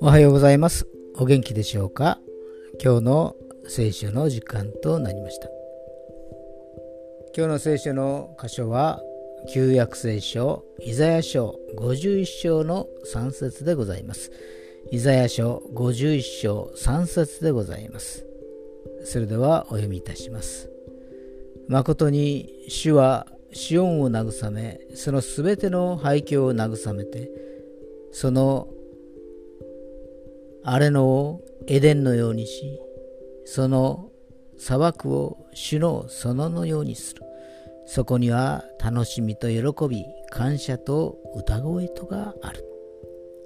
おはようございます。お元気でしょうか？今日の聖書の時間となりました。今日の聖書の箇所は旧約聖書イザヤ書51章の3節でございます。イザヤ書51章3節でございます。それではお読みいたします。誠に主はシオンを慰め、そのすべての廃墟を慰めて、その荒れ野をエデンのようにし、その砂漠を主の園のようにする。そこには楽しみと喜び、感謝と歌声とがある。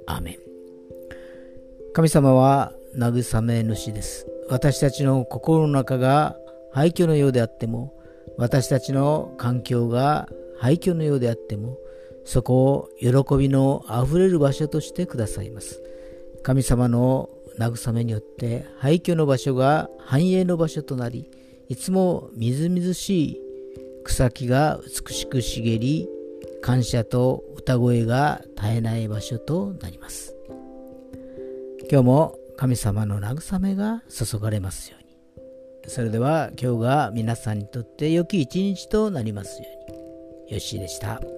アメン。神様は慰め主です。私たちの心の中が廃墟のようであっても、私たちの環境が廃墟のようであっても、そこを喜びのあふれる場所としてくださいます。神様の慰めによって廃墟の場所が繁栄の場所となりいつもみずみずしい草木が美しく茂り感謝と歌声が絶えない場所となります今日も神様の慰めが注がれますようにそれでは今日が皆さんにとって良き一日となりますようによしでした。